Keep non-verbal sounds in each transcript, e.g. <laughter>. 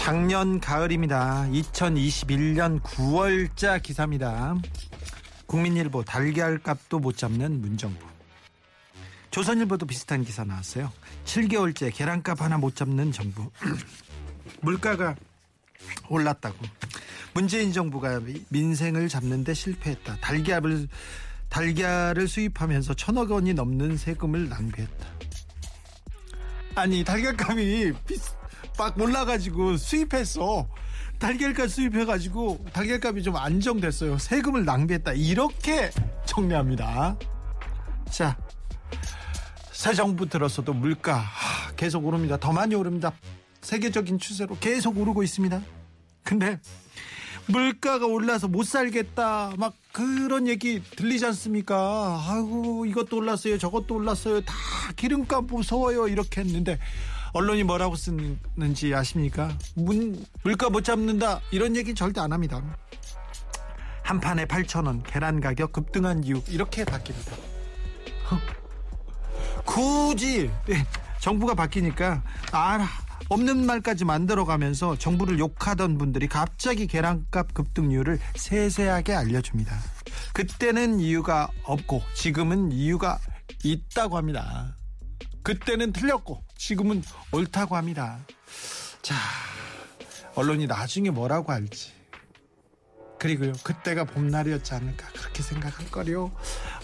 작년 가을입니다. 2021년 9월자 기사입니다. 국민일보 달걀값도 못 잡는 문정부. 조선일보도 비슷한 기사 나왔어요. 7개월째 계란값 하나 못 잡는 정부. <clears throat> 물가가 올랐다고. 문재인 정부가 민생을 잡는데 실패했다. 달걀을 달걀을 수입하면서 천억 원이 넘는 세금을 낭비했다. 아니 달걀값이 비싸. 막 올라가지고 수입했어. 달걀값 수입해가지고 달걀값이 좀 안정됐어요. 세금을 낭비했다. 이렇게 정리합니다. 자, 새 정부 들어서도 물가 하, 계속 오릅니다. 더 많이 오릅니다. 세계적인 추세로 계속 오르고 있습니다. 근데 물가가 올라서 못 살겠다. 막 그런 얘기 들리지 않습니까? 아이고 이것도 올랐어요. 저것도 올랐어요. 다 기름값 무서워요. 이렇게 했는데 언론이 뭐라고 쓰는지 아십니까? 문, 물가 못 잡는다 이런 얘기는 절대 안 합니다. 한 판에 8천 원 계란 가격 급등한 이유 이렇게 바뀝니다. 굳이 네, 정부가 바뀌니까 아 없는 말까지 만들어가면서 정부를 욕하던 분들이 갑자기 계란값 급등률을 세세하게 알려줍니다. 그때는 이유가 없고 지금은 이유가 있다고 합니다. 그때는 틀렸고 지금은 옳다고 합니다. 자, 언론이 나중에 뭐라고 할지. 그리고요, 그때가 봄날이었지 않을까 그렇게 생각할 거요.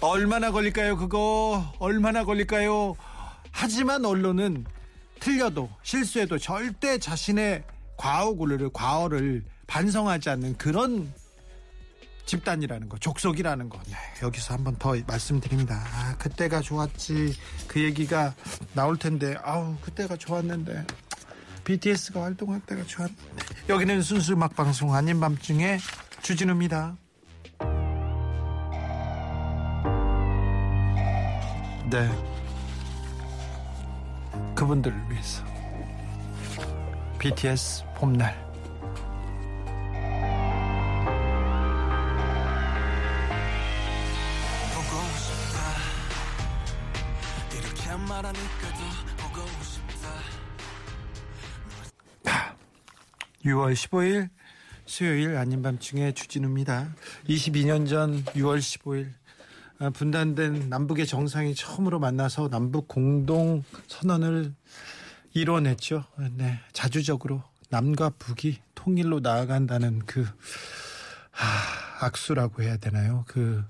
얼마나 걸릴까요, 그거? 얼마나 걸릴까요? 하지만 언론은 틀려도 실수해도 절대 자신의 과오를 과오를 반성하지 않는 그런 집단이라는 거, 족속이라는 거. 네, 여기서 한 번 더 말씀드립니다. 아, 그때가 좋았지. 그 얘기가 나올 텐데, 아우, 그때가 좋았는데. BTS가 활동할 때가 좋았는데. 여기는 순수 음악 방송 아닌 밤중에 주진우입니다. 네. 그분들을 위해서. BTS 봄날. 6월 15일 수요일 아닌 밤중에 주진우입니다. 22년 전 6월 15일 아, 분단된 남북의 정상이 처음으로 만나서 남북 공동 선언을 이뤄냈죠. 네, 자주적으로 남과 북이 통일로 나아간다는 그 하, 악수라고 해야 되나요? 그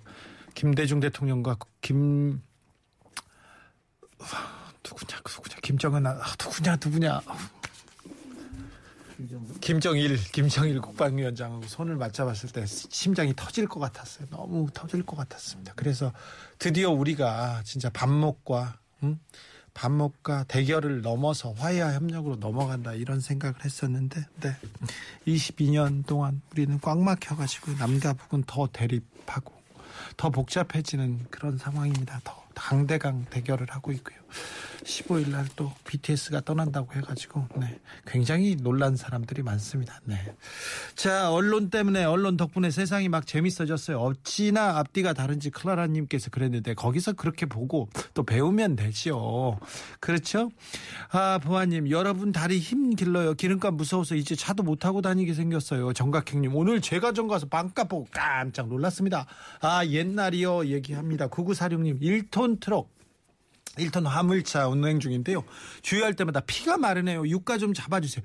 김대중 대통령과 김 누구냐 누구냐 김정은 아, 누구냐 누구냐 김정일 김정일 국방위원장하고 손을 맞잡았을 때 심장이 터질 것 같았어요. 너무 터질 것 같았습니다. 그래서 드디어 우리가 진짜 반목과 음? 반목과 대결을 넘어서 화해와 협력으로 넘어간다 이런 생각을 했었는데 네. 22년 동안 우리는 꽉 막혀가지고 남과 북은 더 대립하고 더 복잡해지는 그런 상황입니다. 더 강대강 대결을 하고 있고요. 15일 날 또 BTS가 떠난다고 해가지고 네, 굉장히 놀란 사람들이 많습니다. 네. 자 언론 때문에 언론 덕분에 세상이 막 재밌어졌어요. 어찌나 앞뒤가 다른지 클라라님께서 그랬는데 거기서 그렇게 보고 또 배우면 되죠. 그렇죠? 아 보아님 여러분 다리 힘 길러요. 기름값 무서워서 이제 차도 못 타고 다니게 생겼어요. 정각행님 오늘 제가 정 가서 빵값 보고 깜짝 놀랐습니다. 아 옛날이요 얘기합니다. 9946님 1톤 트럭 1톤 화물차 운행 중인데요. 주유할 때마다 피가 마르네요. 유가 좀 잡아주세요.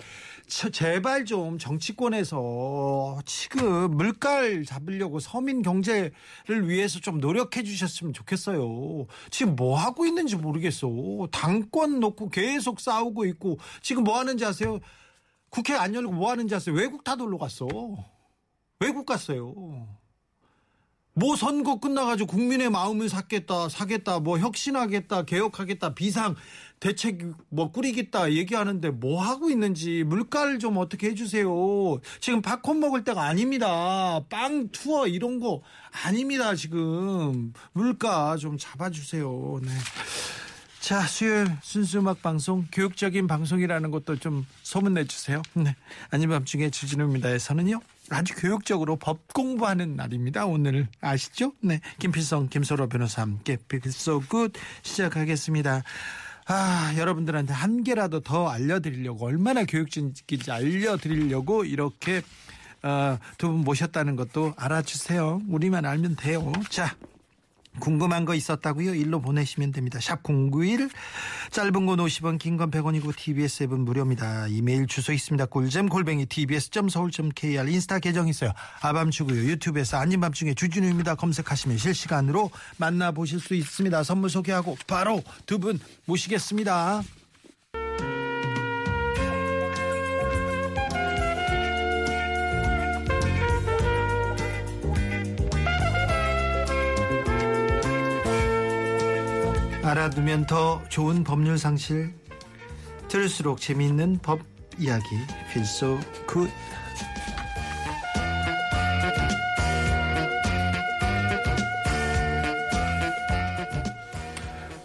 제발 좀 정치권에서 지금 물가를 잡으려고 서민 경제를 위해서 좀 노력해 주셨으면 좋겠어요. 지금 뭐 하고 있는지 모르겠어. 당권 놓고 계속 싸우고 있고 지금 뭐 하는지 아세요? 국회 안 열고 뭐 하는지 아세요? 외국 다 놀러 갔어. 외국 갔어요. 뭐 선거 끝나가지고 국민의 마음을 샀겠다, 사겠다, 뭐 혁신하겠다, 개혁하겠다, 비상 대책 뭐 꾸리겠다 얘기하는데 뭐 하고 있는지 물가를 좀 어떻게 해주세요. 지금 팝콘 먹을 때가 아닙니다. 빵 투어 이런 거 아닙니다. 지금 물가 좀 잡아주세요. 네. 자, 수요일 순수 음악 방송, 교육적인 방송이라는 것도 좀 소문내 주세요. 네. 아닌 밤중에 주진우입니다에서는요, 아주 교육적으로 법 공부하는 날입니다. 오늘 아시죠? 네. 김필성, 김소라 변호사 함께 필소 굿 시작하겠습니다. 아, 여러분들한테 한 개라도 더 알려드리려고, 얼마나 교육적인지 알려드리려고 이렇게 어, 두 분 모셨다는 것도 알아주세요. 우리만 알면 돼요. 자, 궁금한 거 있었다고요? 일로 보내시면 됩니다. 샵 091 짧은 건 50원 긴 건 100원이고 TBS 앱은 무료입니다. 이메일 주소 있습니다. 꿀잼 골뱅이 tbs.서울.kr 인스타 계정 있어요. 아밤주고요. 유튜브에서 아닌 밤중에 주진우입니다. 검색하시면 실시간으로 만나보실 수 있습니다. 선물 소개하고 바로 두 분 모시겠습니다. 알아두면 더 좋은 법률 상식 들을수록 재미있는 법 이야기 필소 굿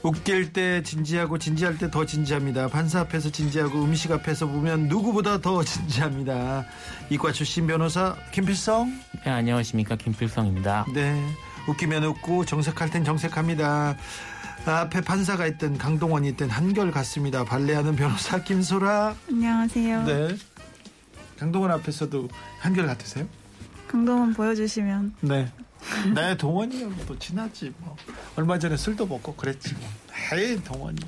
웃길 때 진지하고 진지할 때 더 진지합니다. 판사 앞에서 진지하고 음식 앞에서 보면 누구보다 더 진지합니다. 이과 출신 변호사 김필성. 네, 안녕하십니까 김필성입니다. 네. 웃기면 웃고 정색할 땐 정색합니다. 앞에 판사가 있든 강동원이 있든 한결 같습니다. 발레하는 변호사 김소라. 안녕하세요. 네. 강동원 앞에서도 한결 같으세요? 강동원 보여주시면 네. 네, 동원이요. 또 친하지 뭐. 얼마 전에 술도 먹고 그랬지 뭐. 에이, 동원이.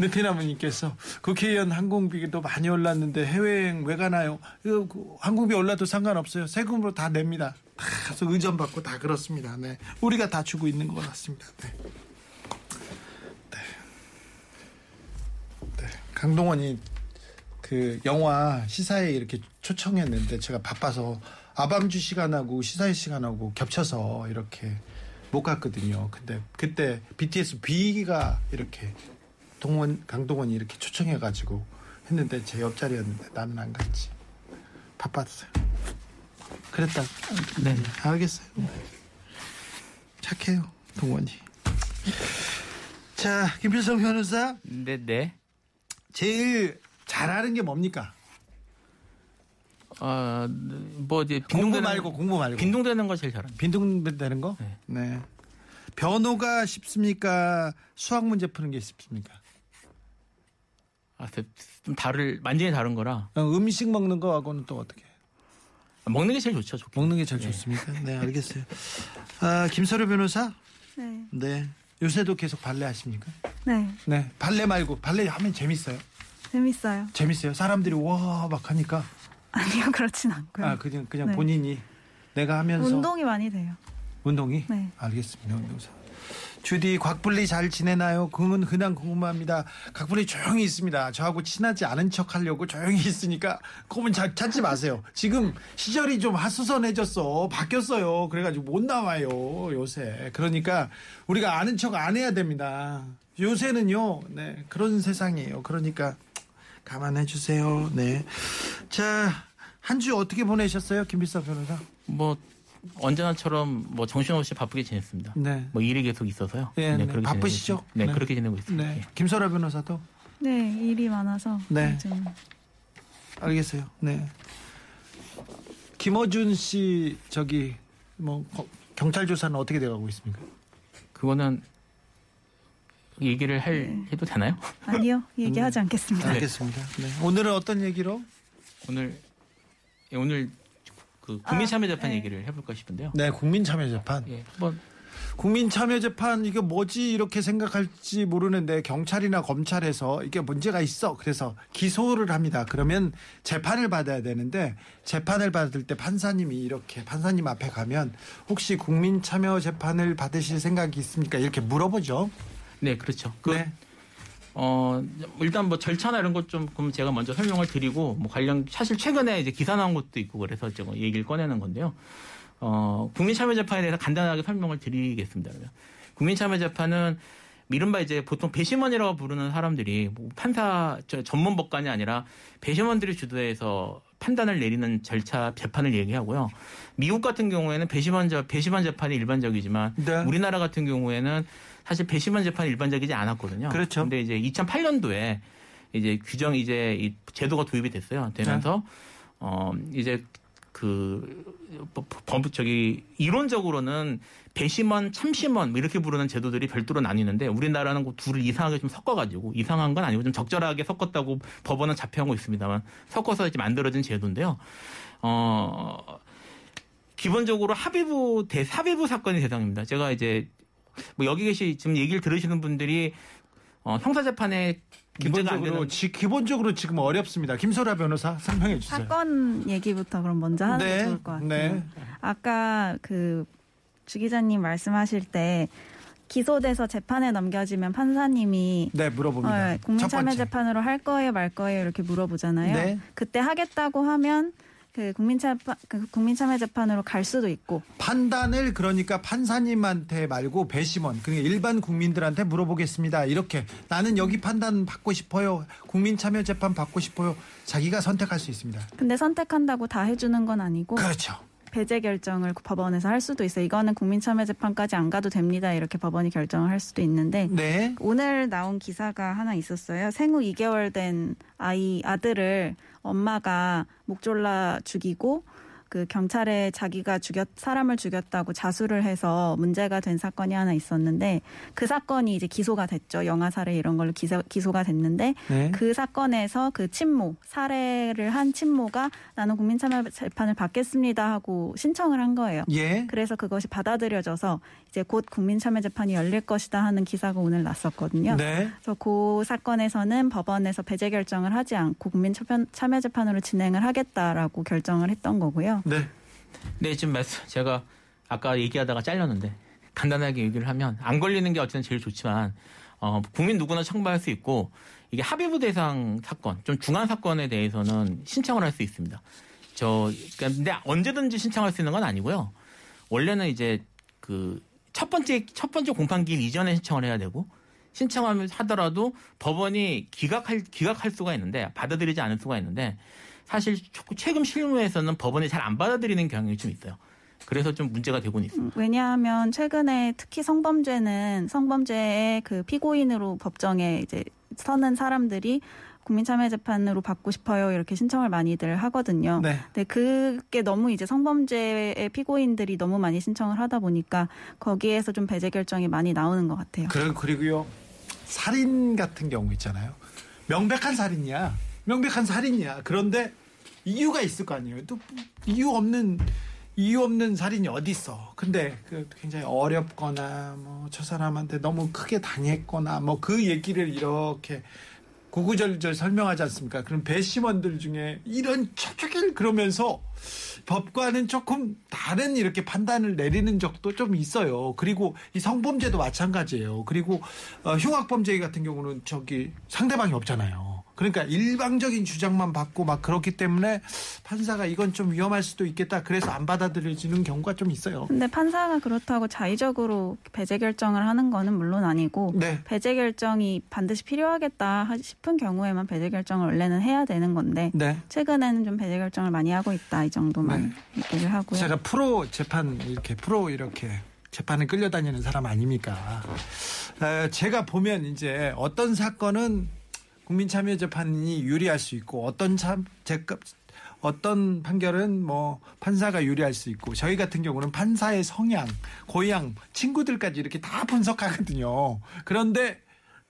느티나무님께서 국회의원 항공비도 많이 올랐는데 해외여행 왜 가나요? 이거 그 항공비 올라도 상관없어요. 세금으로 다 냅니다. 다 가서 의전 받고 다 그렇습니다. 네. 우리가 다 주고 있는 것 같습니다. 네. 네. 강동원이 그 영화 시사에 이렇게 초청했는데 제가 바빠서 아밤주 시간하고 시사회 시간하고 겹쳐서 이렇게 못 갔거든요. 근데 그때 BTS B가 이렇게 동원 강동원이 이렇게 초청해가지고 했는데 제 옆자리였는데 나는 안 갔지. 바빴어요. 그랬다. 네. 알겠어요. 착해요, 동원이. 자, 김필성 변호사 네, 네. 제일 잘하는 게 뭡니까? 어, 뭐 이제 공부 빈둥대는- 말고 공부 말고 빈둥대는 걸 제일 잘합니다. 빈둥되는 거? 네. 네. 변호가 쉽습니까? 수학 문제 푸는 게 쉽습니까? 아, 좀 다를 완전히 다른 거라 어, 음식 먹는 거하고는 또 어떻게? 해요? 먹는 게 제일 좋죠. 좋게. 먹는 게 제일 네. 좋습니까? 네, 알겠어요. 아, 김서류 변호사? 네, 네. 요새도 계속 발레 하십니까? 네 네. 발레 말고 발레 하면 재밌어요. 재밌어요. 재밌어요. 사람들이 와 막 하니까 아니요 <laughs> 그렇진 않고요. 아 그냥 그냥 네. 본인이 내가 하면서 운동이 많이 돼요. 운동이? 네. 알겠습니다. 운동사. 주디 곽불리 잘 지내나요? 그건 그냥 궁금합니다. 곽불리 조용히 있습니다. 저하고 친하지 않은 척 하려고 조용히 있으니까 자, 찾지 마세요. 지금 시절이 좀 하수선해졌어. 바뀌었어요. 그래가지고 못 나와요. 요새. 그러니까 우리가 아는 척 안 해야 됩니다. 요새는요. 네. 그런 세상이에요. 그러니까 감안해 주세요. 네. 자, 한 주 어떻게 보내셨어요? 김비서 변호사? 뭐 언제나처럼 뭐 정신없이 바쁘게 지냈습니다. 네. 뭐 일이 계속 있어서요. 네, 네. 그렇게 바쁘시죠? 네, 네. 그렇게 지내고 있습니다. 네. 예. 김설아 변호사도 네 일이 많아서 네. 요즘 알겠어요. 네. 김어준 씨 저기 뭐 거- 경찰 조사는 어떻게 돼가고 있습니까? 그거는 얘기를 할 네. 해도 되나요? 아니요 <laughs> 얘기하지 않겠습니다. 알겠습니다. 네. 오늘은 어떤 얘기로? 오늘 예, 오늘 그 국민참여재판 아, 네. 얘기를 해볼까 싶은데요. 네, 국민참여재판. 예, 한번 국민참여재판 이게 뭐지 이렇게 생각할지 모르는데 경찰이나 검찰에서 이게 문제가 있어 그래서 기소를 합니다. 그러면 재판을 받아야 되는데 재판을 받을 때 판사님이 이렇게 판사님 앞에 가면 혹시 국민참여재판을 받으실 생각이 있습니까? 이렇게 물어보죠. 네, 그렇죠. 그 네. 어 일단 뭐 절차나 이런 것 좀 그럼 제가 먼저 설명을 드리고 뭐 관련 사실 최근에 이제 기사 나온 것도 있고 그래서 제가 얘기를 꺼내는 건데요. 어 국민참여재판에 대해서 간단하게 설명을 드리겠습니다. 그러면 국민참여재판은 이른바 이제 보통 배심원이라고 부르는 사람들이 뭐 판사 저 전문 법관이 아니라 배심원들이 주도해서 판단을 내리는 절차 재판을 얘기하고요. 미국 같은 경우에는 배심원 재 배심원 재판이 일반적이지만 네. 우리나라 같은 경우에는 사실 배심원 재판이 일반적이지 않았거든요. 그렇죠. 근데 이제 2008년도에 이제 규정 이제 이 제도가 도입이 됐어요. 되면서 네. 어 이제 그법 저기 이론적으로는 배심원, 참심원 뭐 이렇게 부르는 제도들이 별도로 나뉘는데 우리나라는 그 둘을 이상하게 좀 섞어가지고 이상한 건 아니고 좀 적절하게 섞었다고 법원은 자평하고 있습니다만 섞어서 이제 만들어진 제도인데요. 어 기본적으로 합의부 대 합의부 사건이 대상입니다. 제가 이제 뭐 여기 계시 지금 얘기를 들으시는 분들이 어, 형사재판에 기본적으로 지, 기본적으로 지금 어렵습니다. 김소라 변호사 설명해 주세요. 사건 얘기부터 그럼 먼저 하는 게 네, 좋을 것 같아요. 네. 아까 그 주 기자님 말씀하실 때 기소돼서 재판에 넘겨지면 판사님이 네, 물어봅니다. 어, 첫 번째. 국민참여 재판으로 할 거예요, 말 거예요 이렇게 물어보잖아요. 네. 그때 하겠다고 하면 그 국민참 그 국민참여 재판으로 갈 수도 있고 판단을 그러니까 판사님한테 말고 배심원 그러니까 일반 국민들한테 물어보겠습니다. 이렇게 나는 여기 판단 받고 싶어요. 국민참여 재판 받고 싶어요. 자기가 선택할 수 있습니다. 근데 선택한다고 다 해주는 건 아니고 그렇죠. 배제 결정을 법원에서 할 수도 있어요. 이거는 국민참여재판까지 안 가도 됩니다. 이렇게 법원이 결정을 할 수도 있는데 네. 오늘 나온 기사가 하나 있었어요. 생후 2개월 된 아이 아들을 엄마가 목 졸라 죽이고 그 경찰에 자기가 죽였 사람을 죽였다고 자수를 해서 문제가 된 사건이 하나 있었는데 그 사건이 이제 기소가 됐죠. 영아 살해 이런 걸로 기소, 기소가 됐는데 네. 그 사건에서 그 친모 살해를 한 친모가 나는 국민참여 재판을 받겠습니다 하고 신청을 한 거예요. 예. 그래서 그것이 받아들여져서 이제 곧 국민 참여 재판이 열릴 것이다 하는 기사가 오늘 났었거든요. 네. 그래서 그 사건에서는 법원에서 배제 결정을 하지 않고 국민 참여 재판으로 진행을 하겠다라고 결정을 했던 거고요. 네. 네, 지금 말씀 제가 아까 얘기하다가 잘렸는데 간단하게 얘기를 하면 안 걸리는 게 어쨌든 제일 좋지만 어, 국민 누구나 청구할 수 있고 이게 합의부 대상 사건, 좀 중한 사건에 대해서는 신청을 할 수 있습니다. 저 그러니까 근데 언제든지 신청할 수 있는 건 아니고요. 원래는 이제 그 첫 번째 첫 번째 공판기일 이전에 신청을 해야 되고 신청하면 하더라도 법원이 기각할 기각할 수가 있는데 받아들이지 않을 수가 있는데 사실 최근 실무에서는 법원이 잘 안 받아들이는 경향이 좀 있어요. 그래서 좀 문제가 되고는 있습니다. 왜냐하면 최근에 특히 성범죄는 성범죄의 그 피고인으로 법정에 이제 서는 사람들이 국민참여재판으로 받고 싶어요 이렇게 신청을 많이들 하거든요. 네. 근데 그게 너무 이제 성범죄의 피고인들이 너무 많이 신청을 하다 보니까 거기에서 좀 배제 결정이 많이 나오는 것 같아요. 그리고 그리고요. 살인 같은 경우 있잖아요. 명백한 살인이야. 명백한 살인이야. 그런데 이유가 있을 거 아니에요. 또 이유 없는 이유 없는 살인이 어디 있어? 근데 그 굉장히 어렵거나 뭐 저 사람한테 너무 크게 당했거나 뭐 그 얘기를 이렇게 구구절절 설명하지 않습니까? 그럼 배심원들 중에 이런 저쪽일 그러면서 법과는 조금 다른 이렇게 판단을 내리는 적도 좀 있어요. 그리고 이 성범죄도 마찬가지예요. 그리고 어, 흉악범죄 같은 경우는 저기 상대방이 없잖아요. 그러니까 일방적인 주장만 받고 막 그렇기 때문에 판사가 이건 좀 위험할 수도 있겠다. 그래서 안 받아들여지는 경우가 좀 있어요. 근데 판사가 그렇다고 자의적으로 배제 결정을 하는 거는 물론 아니고 네. 배제 결정이 반드시 필요하겠다 싶은 경우에만 배제 결정을 원래는 해야 되는 건데 네. 최근에는 좀 배제 결정을 많이 하고 있다 이 정도만 얘기를 하고요. 제가 프로 재판 이렇게 프로 이렇게 재판을 끌려다니는 사람 아닙니까? 에, 제가 보면 이제 어떤 사건은 국민참여재판이 유리할 수 있고 어떤 참 제값 어떤 판결은 뭐 판사가 유리할 수 있고 저희 같은 경우는 판사의 성향, 고향, 친구들까지 이렇게 다 분석하거든요. 그런데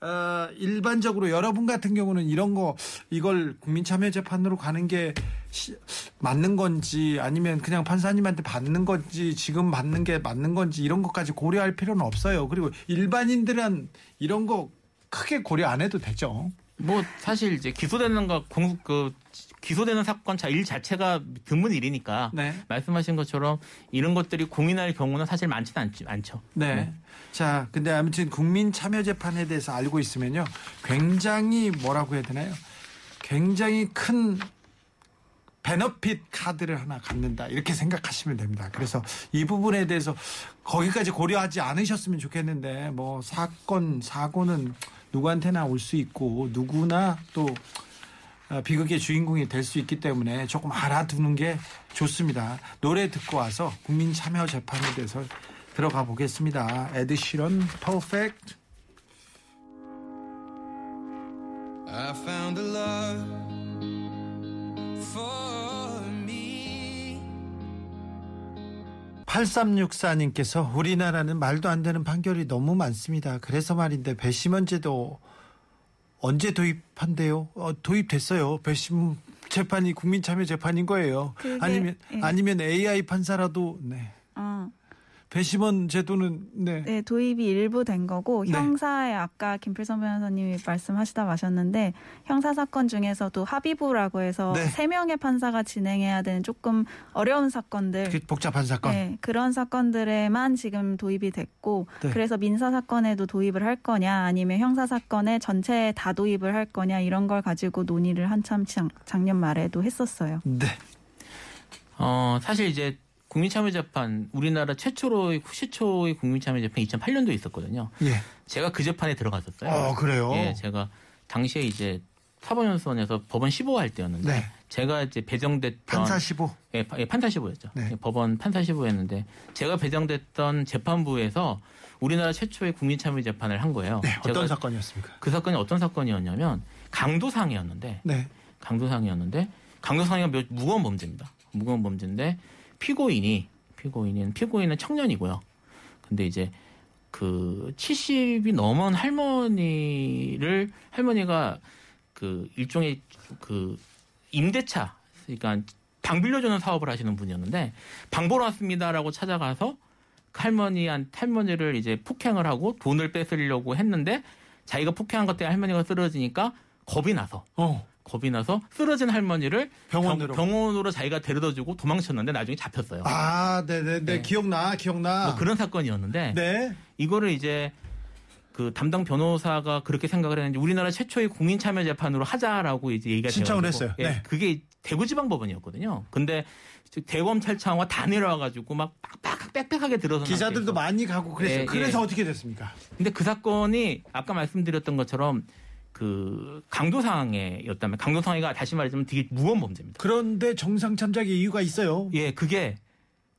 어, 일반적으로 여러분 같은 경우는 이런 거 이걸 국민참여재판으로 가는 게 시- 맞는 건지 아니면 그냥 판사님한테 받는 건지 지금 받는 게 맞는 건지 이런 것까지 고려할 필요는 없어요. 그리고 일반인들은 이런 거 크게 고려 안 해도 되죠. 뭐 사실 이제 기소되는 거 공, 그 기소되는 사건 자 일 자체가 드문 일이니까 네. 말씀하신 것처럼 이런 것들이 공인할 경우는 사실 많지는 않지, 않죠. 네. 자, 근데 아무튼 국민 참여 재판에 대해서 알고 있으면요. 굉장히 뭐라고 해야 되나요? 굉장히 큰 베너핏 카드를 하나 갖는다. 이렇게 생각하시면 됩니다. 그래서 이 부분에 대해서 거기까지 고려하지 않으셨으면 좋겠는데 뭐 사건, 사고는 누구한테나 올 수 있고 누구나 또 어, 비극의 주인공이 될 수 있기 때문에 조금 알아두는 게 좋습니다. 노래 듣고 와서 국민 참여 재판에 대해서 들어가 보겠습니다. 에드 시런 퍼펙트. I found a love 8364님께서 우리나라는 말도 안 되는 판결이 너무 많습니다. 그래서 말인데 배심원제도 언제 도입한대요? 어, 도입됐어요. 배심 재판이 국민 참여 재판인 거예요. 그게- 아니면 예. 아니면 AI 판사라도 네. 어, 배심원 제도는 네. 네, 도입이 일부 된 거고 네. 형사에 아까 김필성 변호사님이 말씀하시다 마셨는데 형사 사건 중에서도 합의부라고 해서 네. 세 명의 판사가 진행해야 되는 조금 어려운 사건들 그 복잡한 사건. 네, 그런 사건들에만 지금 도입이 됐고 네. 그래서 민사 사건에도 도입을 할 거냐 아니면 형사 사건에 전체에 다 도입을 할 거냐 이런 걸 가지고 논의를 한참 작- 작년 말에도 했었어요. 네. 어, 사실 이제 국민참여재판 우리나라 최초로의 시초의 국민참여재판 2008년도에 있었거든요. 예. 제가 그 재판에 들어갔었어요. 어, 그래요? 예, 제가 당시에 이제 사법연수원에서 법원 15 할 때였는데 네. 제가 이제 배정됐던 판사 15. 예, 파- 예, 판사 15였죠. 네. 예, 법원 판사 15였는데 제가 배정됐던 재판부에서 우리나라 최초의 국민참여 재판을 한 거예요. 네. 어떤 사건이었습니까? 그 사건이 어떤 사건이었냐면 강도상이었는데 네. 강도상이었는데 강도상이가 몇 무거운 범죄입니다. 무거운 범죄인데 피고인이 피고인은 피고인은 청년이고요. 근데 이제 그 70이 넘은 할머니를 할머니가 그 일종의 그 임대차 그러니까 방 빌려주는 사업을 하시는 분이었는데 방 보러 왔습니다라고 찾아가서 그 할머니한 할머니를 이제 폭행을 하고 돈을 뺏으려고 했는데 자기가 폭행한 것 때문에 할머니가 쓰러지니까 겁이 나서 어. 겁이 나서 쓰러진 할머니를 병원으로. 병, 원으로 자기가 데려다주고 도망쳤는데 나중에 잡혔어요. 아, 네, 네, 네. 네. 기억나. 기억나. 뭐 그런 사건이었는데 네. 이거를 이제 그 담당 변호사가 그렇게 생각을 했는지 우리나라 최초의 국민 참여 재판으로 하자라고 이제 얘기가 신청을 돼가지고, 했어요. 예, 네. 그게 대구지방법원이었거든요. 근데 대검찰청과 다 내려와가지고 막 빡빡 빽빽하게 들어서 기자들도 많이 가고 그랬어요. 예, 그래서 예. 어떻게 됐습니까? 근데 그 사건이 아까 말씀드렸던 것처럼 그 강도 상해였다면 강도 상해가 다시 말하자면 되게 무거운 범죄입니다. 그런데 정상 참작의 이유가 있어요. 예, 그게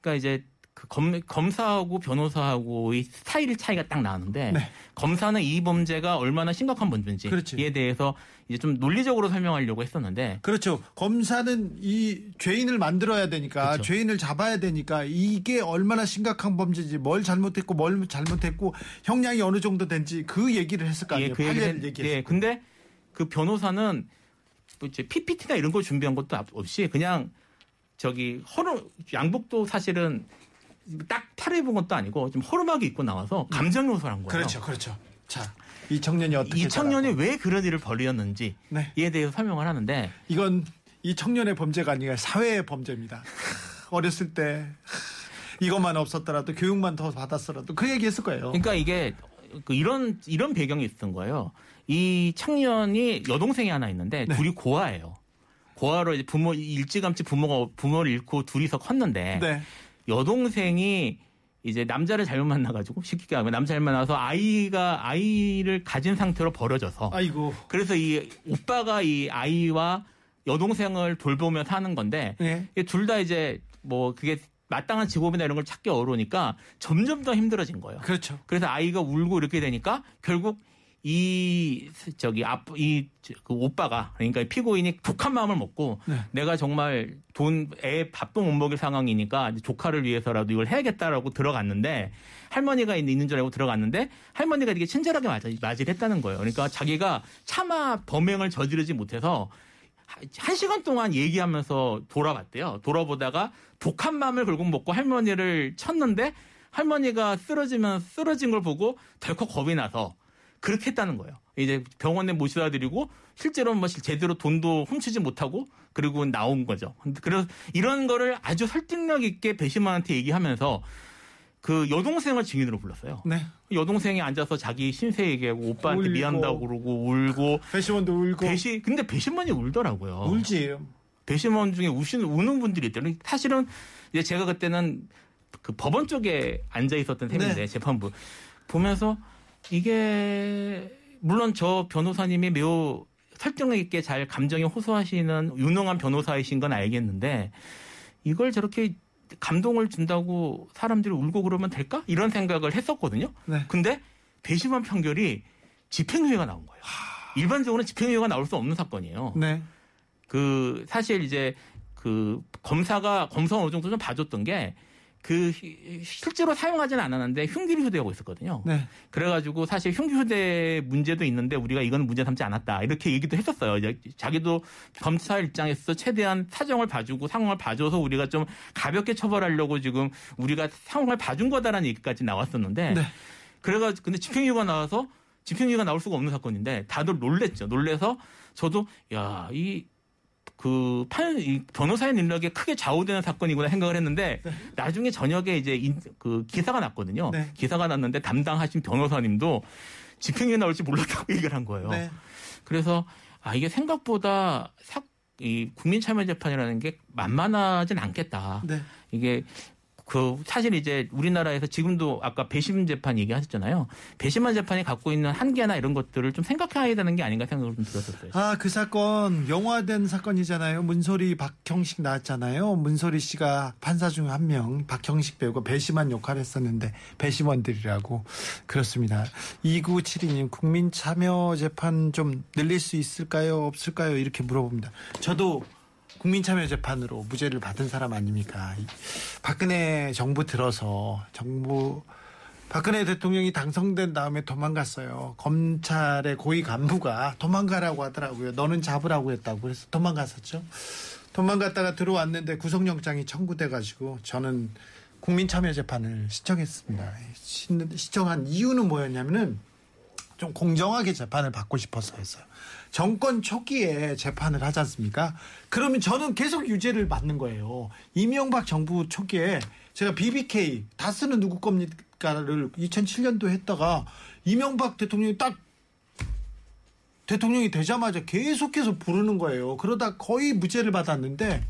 그러니까 이제 그 검, 검사하고 변호사하고의 스타일 차이가 딱 나는데 네. 검사는 이 범죄가 얼마나 심각한 범죄인지에 그렇지. 대해서 이제 좀 논리적으로 설명하려고 했었는데 그렇죠. 검사는 이 죄인을 만들어야 되니까 그렇죠. 죄인을 잡아야 되니까 이게 얼마나 심각한 범죄인지 뭘 잘못했고 뭘 잘못했고 형량이 어느 정도 된지 그 얘기를 했을 거 아니에요. 그 얘기를 판례를 했- 얘기했어요. 예, 근데 그 변호사는 뭐 이제 PPT나 이런 걸 준비한 것도 없이 그냥 저기 허름 양복도 사실은 딱 차려입은 것도 아니고 좀 허름하게 입고 나와서 감정 요소를 한 거예요. 그렇죠, 그렇죠. 자, 이 청년이 어떻게 이 청년이. 왜 그런 일을 벌였는지에 네. 대해서 설명을 하는데 이건 이 청년의 범죄가 아니라 사회의 범죄입니다. 어렸을 때 이것만 없었더라도 교육만 더 받았더라도 그 얘기했을 거예요. 그러니까 이게 그 이런 이런 배경이 있었던 거예요. 이 청년이 여동생이 하나 있는데 네. 둘이 고아예요. 고아로 이제 부모 일찌감치 부모가 부모를 잃고 둘이서 컸는데 네. 여동생이 이제 남자를 잘못 만나가지고 쉽게 하면 남자 잘 만나서 아이가 아이를 가진 상태로 버려져서 아이고. 그래서 이 오빠가 이 아이와 여동생을 돌보며 사는 건데 예. 둘다 이제 뭐 그게 마땅한 직업이나 이런 걸 찾기 어려우니까 점점 더 힘들어진 거예요. 그렇죠. 그래서 아이가 울고 이렇게 되니까 결국 이 저기 앞이 그 오빠가 그러니까 피고인이 독한 마음을 먹고 네. 내가 정말 돈 애 밥도 못 먹일 상황이니까 조카를 위해서라도 이걸 해야겠다라고 들어갔는데 할머니가 있는 줄 알고 들어갔는데 할머니가 되게 친절하게 맞이, 맞이를 했다는 거예요. 그러니까 자기가 차마 범행을 저지르지 못해서 한 시간 동안 얘기하면서 돌아봤대요. 돌아보다가 독한 마음을 결국 먹고 할머니를 쳤는데 할머니가 쓰러지면 쓰러진 걸 보고 덜컥 겁이 나서 그렇게 했다는 거예요. 이제 병원에 모셔다 드리고 실제로 뭐 제대로 돈도 훔치지 못하고 그리고 나온 거죠. 그래서 이런 거를 아주 설득력 있게 배심원한테 얘기하면서 그 여동생을 증인으로 불렀어요. 네. 여동생이 앉아서 자기 신세 얘기하고 오빠한테 울고. 미안하다고 그러고 울고 배심원도 울고 배시 근데 배심원이 울더라고요. 울지. 배심원 중에 우시는 우는 분들이 있대요. 사실은 이제 제가 그때는 그 법원 쪽에 앉아 있었던 셈인데 네. 재판부 보면서 이게 물론 저 변호사님이 매우 설득력 있게 잘 감정에 호소하시는 유능한 변호사이신 건 알겠는데 이걸 저렇게 감동을 준다고 사람들이 울고 그러면 될까? 이런 생각을 했었거든요. 네. 근데 배심원 판결이 집행유예가 나온 거예요. 일반적으로는 집행유예가 나올 수 없는 사건이에요. 네. 그 사실 이제 그 검사가 검사 어느 정도 좀 봐줬던 게 그 실제로 사용하지는 않았는데 흉기를 휴대하고 있었거든요. 네. 그래가지고 사실 흉기 휴대 문제도 있는데 우리가 이거는 문제 삼지 않았다 이렇게 얘기도 했었어요. 이제 자기도 검사 입장에서 최대한 사정을 봐주고 상황을 봐줘서 우리가 좀 가볍게 처벌하려고 지금 우리가 상황을 봐준 거다라는 얘기까지 나왔었는데 네. 그래가지고 근데 집행유예가 나와서 집행유예가 나올 수가 없는 사건인데 다들 놀랬죠. 놀래서 저도 야이 그 판, 이 변호사의 능력에 크게 좌우되는 사건이구나 생각을 했는데 나중에 저녁에 이제 인- 그 기사가 났거든요. 네. 기사가 났는데 담당하신 변호사님도 집행유예 나올지 몰랐다고 <laughs> 얘기를 한 거예요. 네. 그래서 아 이게 생각보다 사, 이 국민참여재판이라는 게 만만하진 않겠다. 네. 이게 그 사실 이제 우리나라에서 지금도 아까 배심 재판 얘기하셨잖아요. 배심원 재판이 갖고 있는 한계나 이런 것들을 좀 생각해야 되는 게 아닌가 생각을 좀 들었었어요. 아, 그 사건 영화된 사건이잖아요. 문소리 박형식 나왔잖아요. 문소리 씨가 판사 중 한 명, 박형식 배우가 배심원 역할을 했었는데 배심원들이라고 그렇습니다. 2972님 국민 참여 재판 좀 늘릴 수 있을까요? 없을까요? 이렇게 물어봅니다. 저도 국민 참여 재판으로 무죄를 받은 사람 아닙니까? 이 박근혜 정부 들어서 정부 박근혜 대통령이 당선된 다음에 도망갔어요. 검찰의 고위 간부가 도망가라고 하더라고요. 너는 잡으라고 했다고 그래서 도망갔었죠. 도망갔다가 들어왔는데 구속영장이 청구돼가지고 저는 국민참여재판을 신청했습니다. 신- 신청한 이유는 뭐였냐면은 좀 공정하게 재판을 받고 싶어서 했어요. 정권 초기에 재판을 하지 않습니까? 그러면 저는 계속 유죄를 받는 거예요. 이명박 정부 초기에 제가 BBK 다스는 누구 겁니까를 2007년도 했다가 이명박 대통령이 딱 대통령이 되자마자 계속해서 부르는 거예요. 그러다 거의 무죄를 받았는데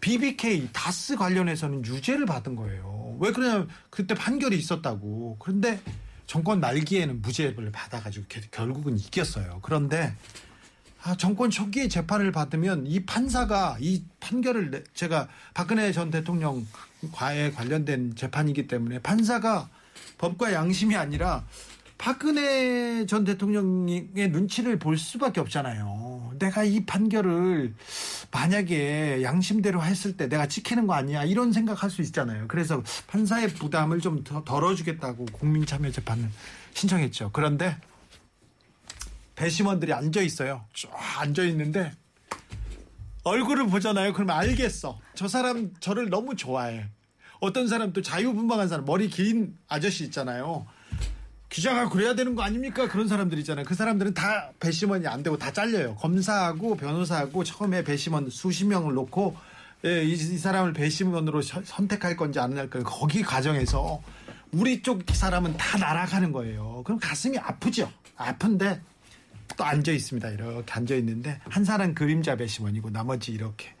BBK 다스 관련해서는 유죄를 받은 거예요. 왜 그러냐면 그때 판결이 있었다고. 그런데 정권 말기에는 무죄를 받아가지고 게- 결국은 이겼어요. 그런데 아, 정권 초기에 재판을 받으면 이 판사가 이 판결을 내- 제가 박근혜 전 대통령과에 관련된 재판이기 때문에 판사가 법과 양심이 아니라 박근혜 전 대통령의 눈치를 볼 수밖에 없잖아요. 내가 이 판결을 만약에 양심대로 했을 때 내가 지키는 거 아니야 이런 생각할 수 있잖아요. 그래서 판사의 부담을 좀더 덜어주겠다고 국민참여재판을 신청했죠. 그런데 배심원들이 앉아 있어요. 쫙 앉아 있는데 얼굴을 보잖아요. 그러면 알겠어. 저 사람 저를 너무 좋아해. 어떤 사람 또 자유분방한 사람 머리 긴 아저씨 있잖아요. 기자가 그래야 되는 거 아닙니까? 그런 사람들 있잖아요. 그 사람들은 다 배심원이 안 되고 다 잘려요. 검사하고 변호사하고 처음에 배심원 수십 명을 놓고 예, 이, 이 사람을 배심원으로 서- 선택할 건지 안 할 건지 거기 과정에서 우리 쪽 사람은 다 날아가는 거예요. 그럼 가슴이 아프죠. 아픈데 또 앉아 있습니다. 이렇게 앉아 있는데 한 사람 그림자 배심원이고 나머지 이렇게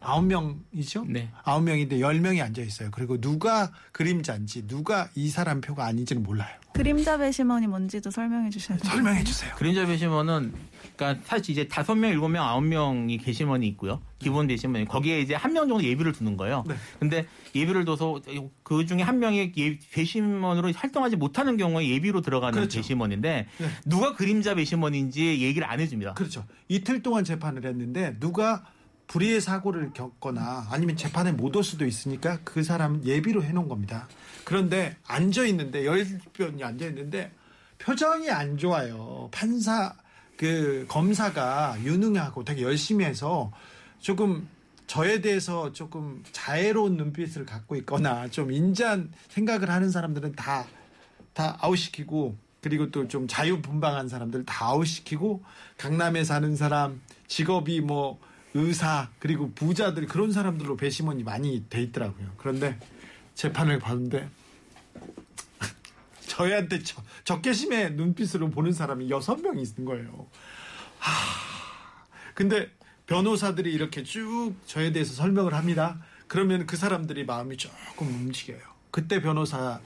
아홉 명이죠. 네. 아홉 명인데 열 명이 앉아 있어요. 그리고 누가 그림자인지 누가 이 사람 표가 아닌지는 몰라요. 그림자 배심원이 뭔지도 설명해 주셔야 돼요. 설명해 주세요. 그림자 배심원은 그러니까 사실 이제 다섯 명, 일곱 명, 아홉 명이 배심원이 있고요. 기본 배심원이 거기에 이제 한 명 정도 예비를 두는 거예요. 네. 근데 예비를 둬서 그 중에 한 명이 예- 배심원으로 활동하지 못하는 경우에 예비로 들어가는 그렇죠. 배심원인데 네. 누가 그림자 배심원인지 얘기를 안 해줍니다. 그렇죠. 이틀 동안 재판을 했는데 누가 불의의 사고를 겪거나 아니면 재판에 못 올 수도 있으니까 그 사람 예비로 해놓은 겁니다. 그런데 앉아 있는데 열 명이 앉아 있는데 표정이 안 좋아요. 판사 그 검사가 유능하고 되게 열심히 해서 조금 저에 대해서 조금 자애로운 눈빛을 갖고 있거나 좀 인자한 생각을 하는 사람들은 다 다 아웃시키고 그리고 또 좀 자유분방한 사람들 다 아웃시키고 강남에 사는 사람 직업이 뭐 의사 그리고 부자들 그런 사람들로 배심원이 많이 돼 있더라고요. 그런데 재판을 봤는데 <laughs> 저희한테 저, 적개심의 눈빛으로 보는 사람이 여섯 명 있는 거예요. 하, 근데 변호사들이 이렇게 쭉 저에 대해서 설명을 합니다. 그러면 그 사람들이 마음이 조금 움직여요. 그때 변호사,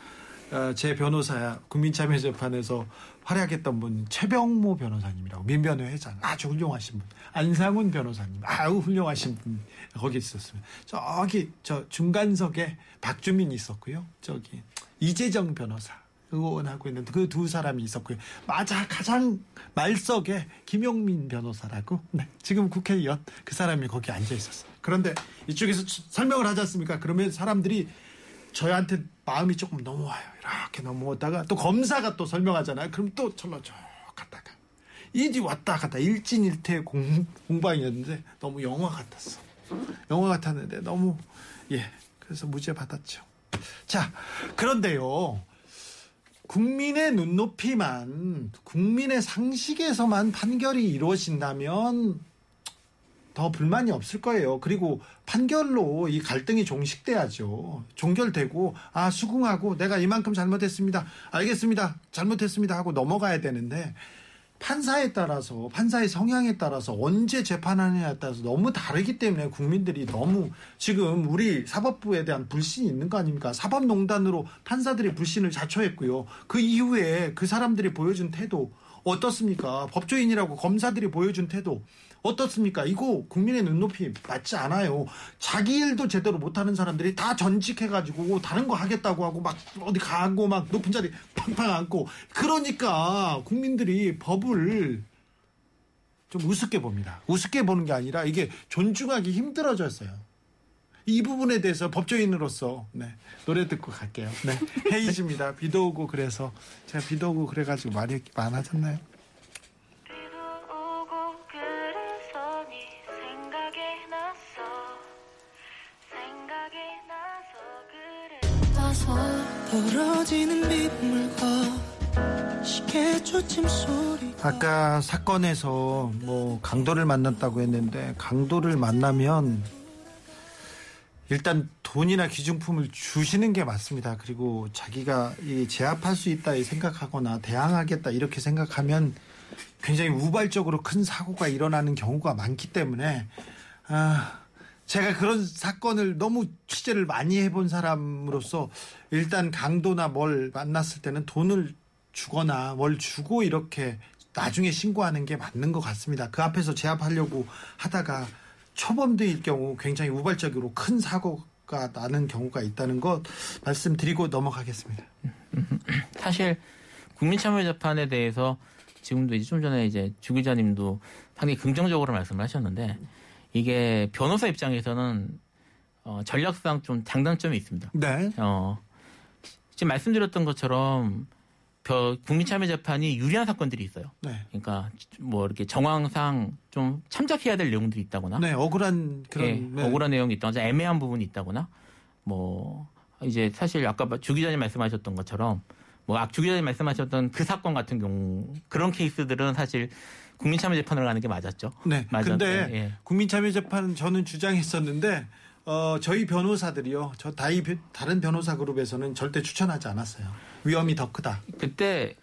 어, 제 변호사 국민참여재판에서 활약했던 분 최병모 변호사님이라고 민변회 회장 아주 훌륭하신 분 안상훈 변호사님 아우 훌륭하신 분 거기 있었습니다. 저기 저 중간석에 박주민 있었고요. 저기 이재정 변호사 의원하고 있는 그 두 사람이 있었고요. 맞아 가장 말석에 김용민 변호사라고 네, 지금 국회의원 그 사람이 거기 앉아 있었어요. 그런데 이쪽에서 설명을 하지 않습니까? 그러면 사람들이 저희한테 마음이 조금 넘어와요. 이렇게 넘어오다가 또 검사가 또 설명하잖아요. 그럼 또 절로 쭉 갔다가 이리 왔다 갔다 일진일퇴 공, 공방이었는데 너무 영화 같았어. 영화 같았는데 너무 예 그래서 무죄 받았죠. 자 그런데요. 국민의 눈높이만 국민의 상식에서만 판결이 이루어진다면 더 불만이 없을 거예요. 그리고 판결로 이 갈등이 종식돼야죠. 종결되고 아 수긍하고 내가 이만큼 잘못했습니다. 알겠습니다. 잘못했습니다 하고 넘어가야 되는데 판사에 따라서 판사의 성향에 따라서 언제 재판하느냐에 따라서 너무 다르기 때문에 국민들이 너무 지금 우리 사법부에 대한 불신이 있는 거 아닙니까? 사법농단으로 판사들이 불신을 자초했고요. 그 이후에 그 사람들이 보여준 태도 어떻습니까? 법조인이라고 검사들이 보여준 태도 어떻습니까? 이거 국민의 눈높이 맞지 않아요. 자기 일도 제대로 못하는 사람들이 다 전직해가지고 다른 거 하겠다고 하고 막 어디 가고 막 높은 자리 팡팡 앉고 그러니까 국민들이 법을 좀 우습게 봅니다. 우습게 보는 게 아니라 이게 존중하기 힘들어졌어요. 이 부분에 대해서 법조인으로서 네, 노래 듣고 갈게요. 네, <laughs> 헤이즈입니다. 비도 오고 그래서 제가 비도 오고 그래가지고 말이 많아졌나요? 아까 사건에서 뭐 강도를 만났다고 했는데 강도를 만나면 일단 돈이나 기중품을 주시는 게 맞습니다. 그리고 자기가 이 제압할 수 있다 이 생각하거나 대항하겠다 이렇게 생각하면 굉장히 우발적으로 큰 사고가 일어나는 경우가 많기 때문에 아 제가 그런 사건을 너무 취재를 많이 해본 사람으로서 일단 강도나 뭘 만났을 때는 돈을 주거나 뭘 주고 이렇게 나중에 신고하는 게 맞는 것 같습니다. 그 앞에서 제압하려고 하다가 초범대일 경우 굉장히 우발적으로 큰 사고가 나는 경우가 있다는 것 말씀드리고 넘어가겠습니다. <laughs> 사실 국민참여재판에 대해서 지금도 이제 좀 전에 이제 주 기자님도 상당히 긍정적으로 말씀을 하셨는데 이게 변호사 입장에서는 어, 전략상 좀 장단점이 있습니다. 네. 어, 지금 말씀드렸던 것처럼 벼- 국민참여재판이 유리한 사건들이 있어요. 네. 그러니까 뭐 이렇게 정황상 좀 참작해야 될 내용들이 있다거나 네, 억울한 그런 예, 네. 억울한 내용이 있다거나 애매한 부분이 있다거나 뭐 이제 사실 아까 주 기자님 말씀하셨던 것처럼 뭐주 기자님 말씀하셨던 그 사건 같은 경우 그런 케이스들은 사실 국민참여재판으로 가는 게 맞았죠. 네. 맞아. 근데 예, 예. 국민참여재판 저는 주장했었는데 어, 저희 변호사들이요. 저 다이 다른 변호사 그룹에서는 절대 추천하지 않았어요. 위험이 더 크다. 그때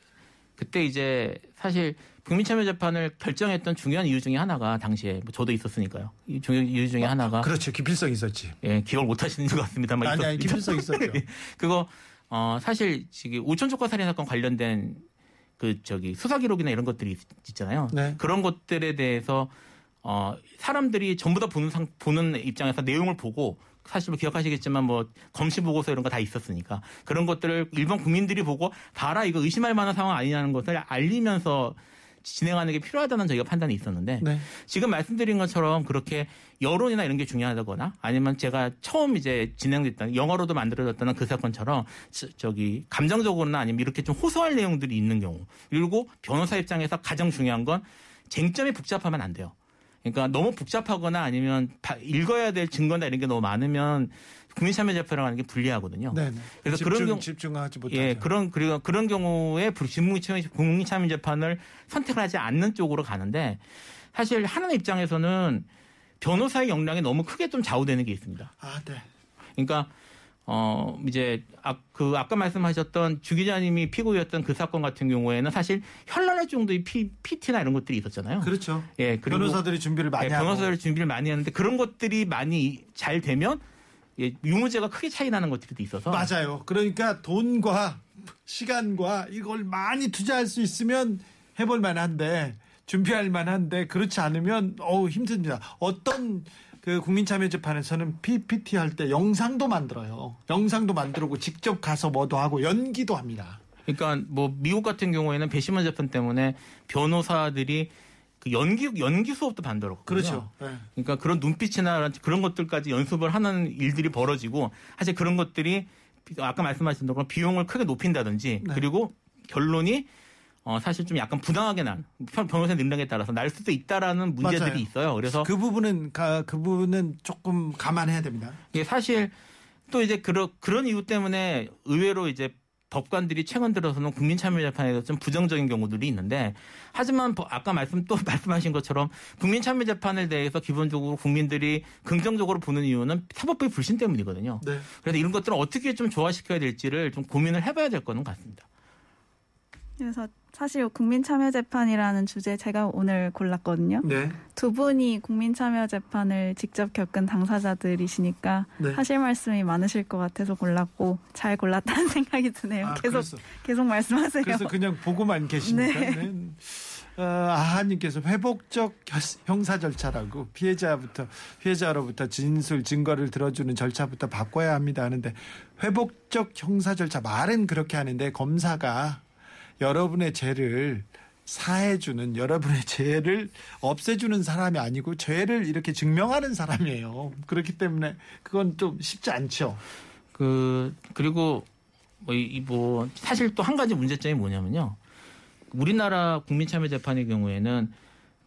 그때 이제 사실 국민 참여 재판을 결정했던 중요한 이유 중에 하나가 당시에 뭐 저도 있었으니까요. 이 중요한 이유 중에 하나가 그렇죠. 기필성 있었지. 예, 기억을 못 하시는 것 같습니다만 아니, 아니, 기필성 있었죠. <laughs> 그거 어 사실 지금 오천 조카 살인 사건 관련된 그 저기 수사 기록이나 이런 것들이 있- 있잖아요. 네. 그런 것들에 대해서 어 사람들이 전부 다 보는 상 보는 입장에서 내용을 보고 사실 뭐 기억하시겠지만 뭐 검시 보고서 이런 거 다 있었으니까 그런 것들을 일반 국민들이 보고 봐라 이거 의심할 만한 상황 아니냐는 것을 알리면서 진행하는 게 필요하다는 저희가 판단이 있었는데 네. 지금 말씀드린 것처럼 그렇게 여론이나 이런 게 중요하다거나 아니면 제가 처음 이제 진행됐던 영어로도 만들어졌던 그 사건처럼 저- 저기 감정적으로나 아니면 이렇게 좀 호소할 내용들이 있는 경우 그리고 변호사 입장에서 가장 중요한 건 쟁점이 복잡하면 안 돼요. 그러니까 너무 복잡하거나 아니면 바- 읽어야 될 증거나 이런 게 너무 많으면 국민 참여재판이라는 게 불리하거든요. 네. 네. 그래서 집중, 그런 경우- 집중하지 못하죠. 예, 그런 그리고 그런 경우에 국민참여 국민 참여 재판을 선택을 하지 않는 쪽으로 가는데 사실 하는 입장에서는 변호사의 역량이 너무 크게 좀 좌우되는 게 있습니다. 아, 네. 그러니까 어 이제 아, 그 아까 말씀하셨던 주 기자님이 피고였던 그 사건 같은 경우에는 사실 현란할 정도의 피, PT나 이런 것들이 있었잖아요. 그렇죠. 예, 그리고 변호사들이 준비를 많이 예, 하고. 변호사를 준비를 많이 했는데 그런 것들이 많이 잘 되면 예, 유무죄가 크게 차이 나는 것들도 있어서 맞아요. 그러니까 돈과 시간과 이걸 많이 투자할 수 있으면 해볼 만한데 준비할 만한데 그렇지 않으면 어우 힘듭니다. 어떤 그 국민참여재판에서는 PPT 할 때 영상도 만들어요. 영상도 만들고 직접 가서 뭐도 하고 연기도 합니다. 그러니까 뭐 미국 같은 경우에는 배심원 재판 때문에 변호사들이 그 연기 연기 수업도 만들었거든요. 그렇죠. 네. 그러니까 그런 눈빛이나 그런 것들까지 연습을 하는 일들이 벌어지고 사실 그런 것들이 아까 말씀하신 대로 비용을 크게 높인다든지 네. 그리고 결론이 어 사실 좀 약간 부당하게 난 편- 변호사 능력에 따라서 날 수도 있다라는 문제들이 맞아요. 있어요. 그래서 그 부분은 가- 그 부분은 조금 감안해야 됩니다. 이게 사실 또 이제 그런 그런 이유 때문에 의외로 이제 법관들이 최근 들어서는 국민참여재판에서 좀 부정적인 경우들이 있는데 하지만 버- 아까 말씀 또 <laughs> 말씀하신 것처럼 국민참여재판에 대해서 기본적으로 국민들이 긍정적으로 보는 이유는 사법부의 불신 때문이거든요. 네. 그래서 이런 것들을 어떻게 좀 조화시켜야 될지를 좀 고민을 해봐야 될 거는 같습니다. 그래서 사실 국민참여재판이라는 주제 제가 오늘 골랐거든요. 네. 두 분이 국민참여재판을 직접 겪은 당사자들이시니까 네. 하실 말씀이 많으실 것 같아서 골랐고 잘 골랐다는 <laughs> 생각이 드네요. 아, 계속 그래서, 계속 말씀하세요. 그래서 그냥 보고만 계십니까? 네. 네. 어, 아하님께서 회복적 혀- 형사 절차라고 피해자부터 피해자로부터 진술 증거를 들어주는 절차부터 바꿔야 합니다 하는데 회복적 형사 절차 말은 그렇게 하는데 검사가 여러분의 죄를 사해주는 여러분의 <laughs> 죄를 없애주는 사람이 아니고 죄를 이렇게 증명하는 사람이에요. 그렇기 때문에 그건 좀 쉽지 않죠. 그 그리고 뭐, 이, 뭐 사실 또 한 가지 문제점이 뭐냐면요. 우리나라 국민참여재판의 경우에는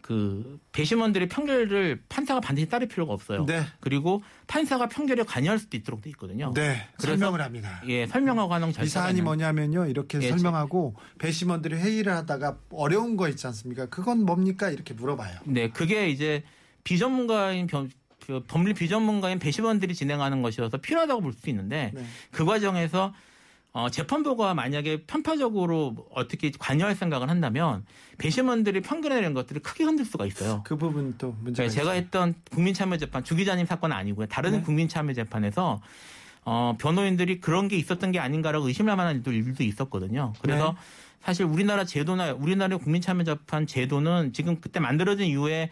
그 배심원들의 판결을 판사가 반드시 따를 필요가 없어요. 네, 그리고 판사가 판결에 관여할 수도 있도록 돼 있거든요. 네 그래서- 설명을 합니다. 예, 설명하고 하는 절차가 이 사안이 뭐냐면요. 이렇게 예, 설명하고 배심원들이 회의를 하다가 어려운 거 있지 않습니까? 그건 뭡니까? 이렇게 물어봐요. 네, 그게 이제 비전문가인 변- 그 법률 비전문가인 배심원들이 진행하는 것이어서 필요하다고 볼 수 있는데 네. 그 과정에서 어, 재판부가 만약에 편파적으로 어떻게 관여할 생각을 한다면 배심원들이 대한 것들을 크게 흔들 수가 있어요. 그 부분 또 문제가 네, 제가 있어요. 했던 국민참여재판 주 기자님 사건 은 아니고요. 다른 네. 국민참여재판에서 어, 변호인들이 그런 게 있었던 게 아닌가라고 의심할 만한 일도, 일도 있었거든요. 그래서 네. 사실 우리나라 제도나 우리나라 국민참여재판 제도는 지금 그때 만들어진 이후에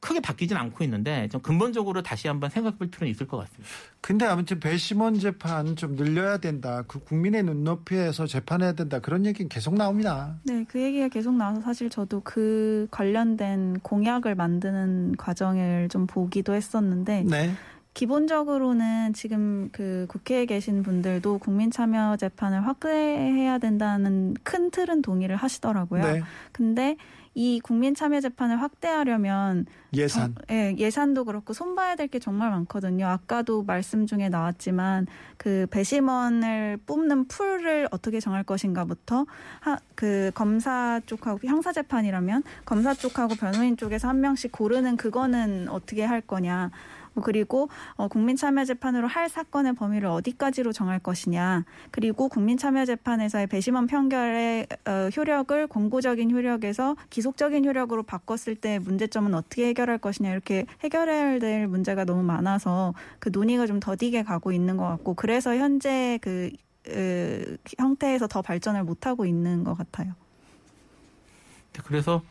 크게 바뀌진 않고 있는데 좀 근본적으로 다시 한번 생각해 볼 필요는 있을 것 같습니다. 근데 아무튼 배심원 재판 좀 늘려야 된다. 그 국민의 눈높이에서 재판해야 된다. 그런 얘기는 계속 나옵니다. 네, 그 얘기가 계속 나와서 사실 저도 그 관련된 공약을 만드는 과정을 좀 보기도 했었는데 네. 기본적으로는 지금 그 국회에 계신 분들도 국민참여 재판을 확대해야 된다는 큰 틀은 동의를 하시더라고요. 네. 근데 이 국민 참여 재판을 확대하려면 예산. 정- 예, 예산도 그렇고 손봐야 될 게 정말 많거든요. 아까도 말씀 중에 나왔지만 그 배심원을 뽑는 풀을 어떻게 정할 것인가부터 하, 그 검사 쪽하고 형사 재판이라면 검사 쪽하고 변호인 쪽에서 한 명씩 고르는 그거는 어떻게 할 거냐. 뭐 그리고 어, 국민참여재판으로 할 사건의 범위를 어디까지로 정할 것이냐. 그리고 국민참여재판에서의 배심원 판결의 어, 효력을 권고적인 효력에서 기속적인 효력으로 바꿨을 때 문제점은 어떻게 해결할 것이냐 이렇게 해결해야 될 문제가 너무 많아서 그 논의가 좀 더디게 가고 있는 것 같고 그래서 현재 그 으, 형태에서 더 발전을 못하고 있는 것 같아요. 그래서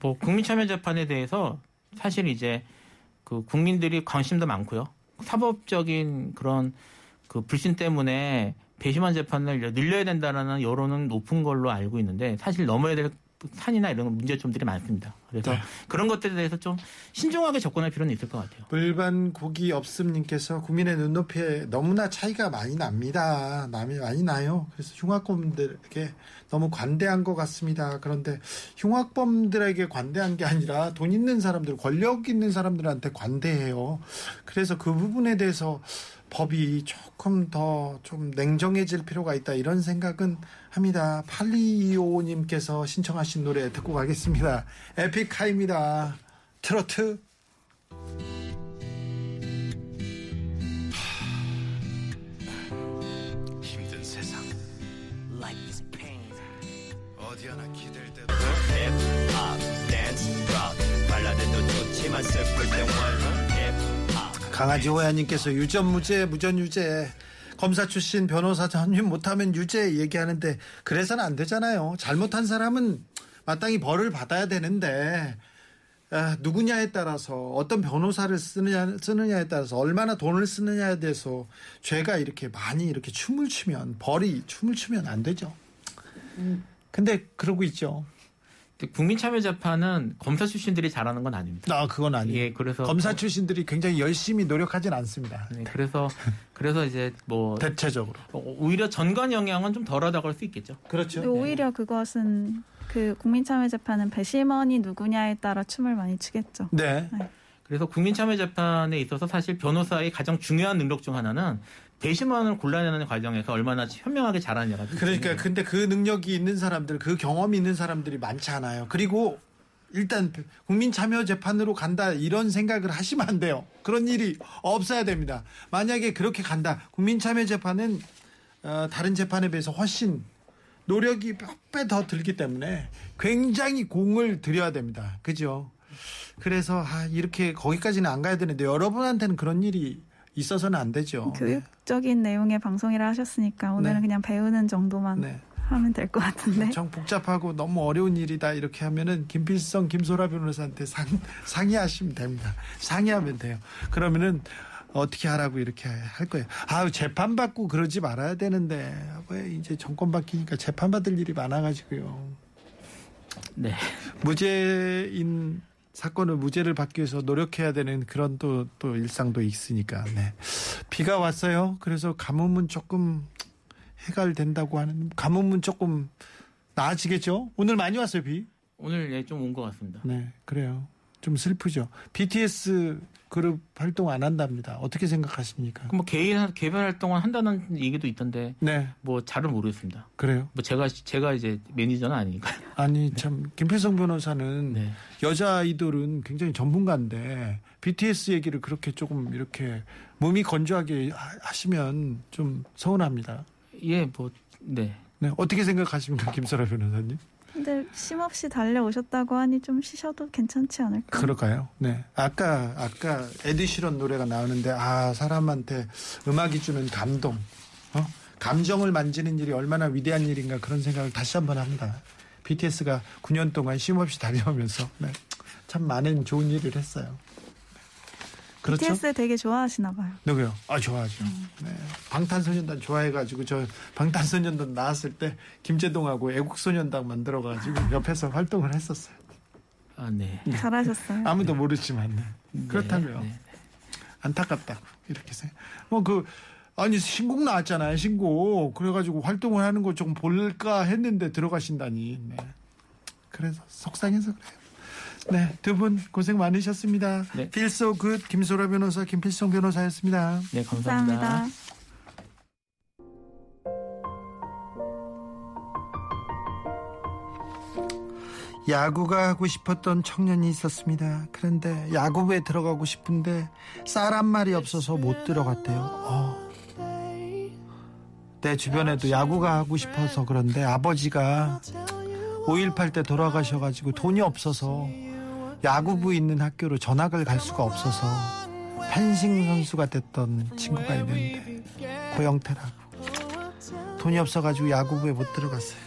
뭐 국민참여재판에 대해서 사실 이제 그 국민들이 관심도 많고요. 사법적인 그런 그 불신 때문에 배심원 재판을 늘려야 된다라는 여론은 높은 걸로 알고 있는데 사실 넘어야 될 산이나 이런 문제점들이 많습니다. 그래서 네. 그런 것들에 대해서 좀 신중하게 접근할 필요는 있을 것 같아요. 불반 고기 없음님께서 국민의 눈높이에 너무나 차이가 많이 납니다. 남이 많이 나요. 그래서 흉악범들에게 너무 관대한 것 같습니다. 그런데 흉악범들에게 관대한 게 아니라 돈 있는 사람들, 권력 있는 사람들한테 관대해요. 그래서 그 부분에 대해서 법이 조금 더 좀 냉정해질 필요가 있다 이런 생각은 합니다. 8225님께서 신청하신 노래 듣고 가겠습니다. 에픽하입니다. 트로트. 힘든 세상 Life is pain 어디 하나 기댈 때 힙합 댄스 록 발라드도 좋지만 슬플 땐 월로 힙합 강아지 호야님께서 유전 무죄 무전 유죄 검사 출신 변호사 전임 못하면 유죄 얘기하는데 그래서는 안 되잖아요. 잘못한 사람은 마땅히 벌을 받아야 되는데 아, 누구냐에 따라서 어떤 변호사를 쓰느냐 쓰느냐에 따라서 얼마나 돈을 쓰느냐에 대해서 죄가 이렇게 많이 이렇게 춤을 추면 벌이 춤을 추면 안 되죠. 근데 그러고 있죠. 근데 국민참여재판은 검사 출신들이 잘하는 건 아닙니다. 아 그건 아니에요. 예, 그래서 검사 출신들이 굉장히 열심히 노력하진 않습니다. 네, 그래서 <laughs> 그래서 이제 뭐 대체적으로. 어, 오히려 전관 영향은 좀 덜하다고 할 수 있겠죠. 그렇죠. 오히려 그것은 그 국민참여재판은 배심원이 누구냐에 따라 춤을 많이 추겠죠. 네. 그래서 국민참여재판에 있어서 사실 변호사의 가장 중요한 능력 중 하나는 배심원을 골라내는 과정에서 얼마나 현명하게 잘하느냐가 그러니까 근데 그 능력이 있는 사람들, 그 경험이 있는 사람들이 많지 않아요. 그리고 일단 국민 참여 재판으로 간다 이런 생각을 하시면 안 돼요. 그런 일이 없어야 됩니다. 만약에 그렇게 간다. 국민 참여 재판은 어, 다른 재판에 비해서 훨씬 노력이 몇 배 더 들기 때문에 굉장히 공을 들여야 됩니다. 그죠? 그래서 아, 이렇게 거기까지는 안 가야 되는데 여러분한테는 그런 일이 있어서는 안 되죠. 교육적인 내용의 방송이라 하셨으니까 오늘은 네. 그냥 배우는 정도만 네. 하면 될 것 같은데. 엄청 복잡하고 너무 어려운 일이다 이렇게 하면은 김필성 김소라 변호사한테 상, 상의하시면 됩니다. 상의하면 돼요. 그러면은 어떻게 하라고 이렇게 할 거예요. 아유 재판 받고 그러지 말아야 되는데 왜 이제 정권 바뀌니까 재판 받을 일이 많아가지고요. 네. 무죄인 사건을 무죄를 받기 위해서 노력해야 되는 그런 또, 또 일상도 있으니까. 네. 비가 왔어요. 그래서 가뭄은 조금 해갈된다고 하는, 가뭄은 조금 나아지겠죠? 오늘 많이 왔어요, 비? 오늘 예, 좀 온 것 같습니다. 네, 그래요. 좀 슬프죠. BTS 그룹 활동 안 한답니다. 어떻게 생각하십니까? 그뭐 개인 개별 활동을 한다는 얘기도 있던데 네, 뭐 잘은 모르겠습니다. 그래요. 뭐 제가 제가 이제 매니저는 아니니까요. <laughs> 아니, 참, 김필성 변호사는 네. 여자 아이돌은 굉장히 전문가인데 BTS 얘기를 그렇게 조금 이렇게 몸이 건조하게 하- 하시면 좀 서운합니다. 예, 뭐 네. 네, 어떻게 생각하십니까, 김설아 변호사님? 근데 쉼 없이 달려오셨다고 하니 좀 쉬셔도 괜찮지 않을까? 그럴까요? 네. 아까 아까 에드시런 노래가 나오는데 아 사람한테 음악이 주는 감동, 어? 감정을 만지는 일이 얼마나 위대한 일인가 그런 생각을 다시 한번 합니다. BTS가 9년 동안 쉼 없이 달려오면서 네, 참 많은 좋은 일을 했어요. 그렇죠? BTS 되게 좋아하시나 봐요. 누구요? 아 좋아하죠. 네. 방탄소년단 좋아해가지고 저 방탄소년단 나왔을 때 김재동하고 애국소년단 만들어가지고 옆에서 활동을 했었어요. 아, 네. 잘하셨어요. 아무도 모르지만 네. 그렇다고요. 네. 안타깝다고 이렇게 생각. 뭐그 아니 신곡 나왔잖아요. 신곡 그래가지고 활동을 하는 거 조금 볼까 했는데 들어가신다니. 네. 그래서 속상해서 그래요. 네, 두 분 고생 많으셨습니다. 네. 필소 굿 김소라 변호사, 김필성 변호사였습니다. 네, 감사합니다. 감사합니다. 야구가 하고 싶었던 청년이 있었습니다. 그런데 야구부에 들어가고 싶은데 쌀 한 마리 없어서 못 들어갔대요. 어. 내 주변에도 야구가 하고 싶어서 그런데 아버지가 5.18 때 돌아가셔가지고 돈이 없어서 야구부 있는 학교로 전학을 갈 수가 없어서 펜싱 선수가 됐던 친구가 있는데 고영태라고 돈이 없어가지고 야구부에 못 들어갔어요.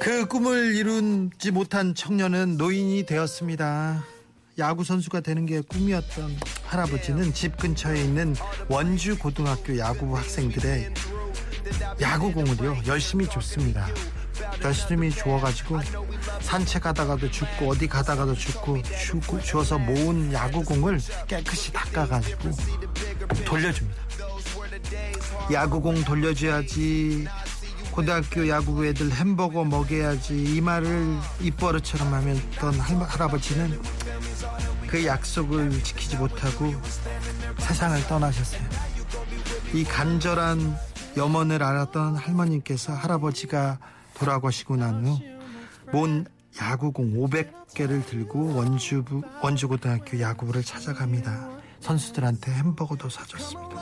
그 꿈을 이루지 못한 청년은 노인이 되었습니다. 야구 선수가 되는 게 꿈이었던 할아버지는 집 근처에 있는 원주 고등학교 야구부 학생들의 야구공을요 열심히 줬습니다. 열심히 주워가지고 산책하다가도 죽고 어디 가다가도 죽고 주고 주워서 모은 야구공을 깨끗이 닦아가지고 돌려줍니다. 야구공 돌려줘야지 고등학교 야구 애들 햄버거 먹여야지 이 말을 입버릇처럼 하면던 할- 할아버지는 그 약속을 지키지 못하고 세상을 떠나셨어요. 이 간절한 염원을 알았던 할머님께서 할아버지가 돌아가 시고 난후몬 야구공 500개를 들고 원주 원주고등학교 야구부를 찾아갑니다. 선수들한테 햄버거도 사줬습니다.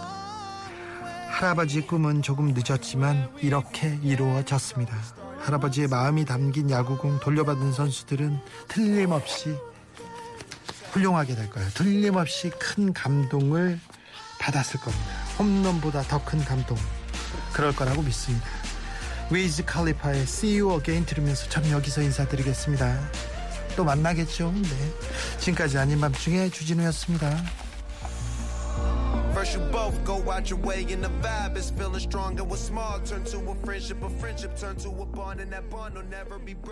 할아버지의 꿈은 조금 늦었지만 이렇게 이루어졌습니다. 할아버지의 마음이 담긴 야구공 돌려받은 선수들은 틀림없이 훌륭하게 될 거예요. 틀림없이 큰 감동을 받았을 겁니다. 홈런보다 더 큰 감동. 그럴 거라고 믿습니다. 위즈 칼리파의 See You Again 들으면서 전 여기서 인사드리겠습니다. 또 만나겠죠. 네. 지금까지 아닌 밤중에 주진우였습니다. First you both go out your way and the vibe is feeling strong and what's small turn to a friendship, a friendship turn to a bond and that bond will never be broken.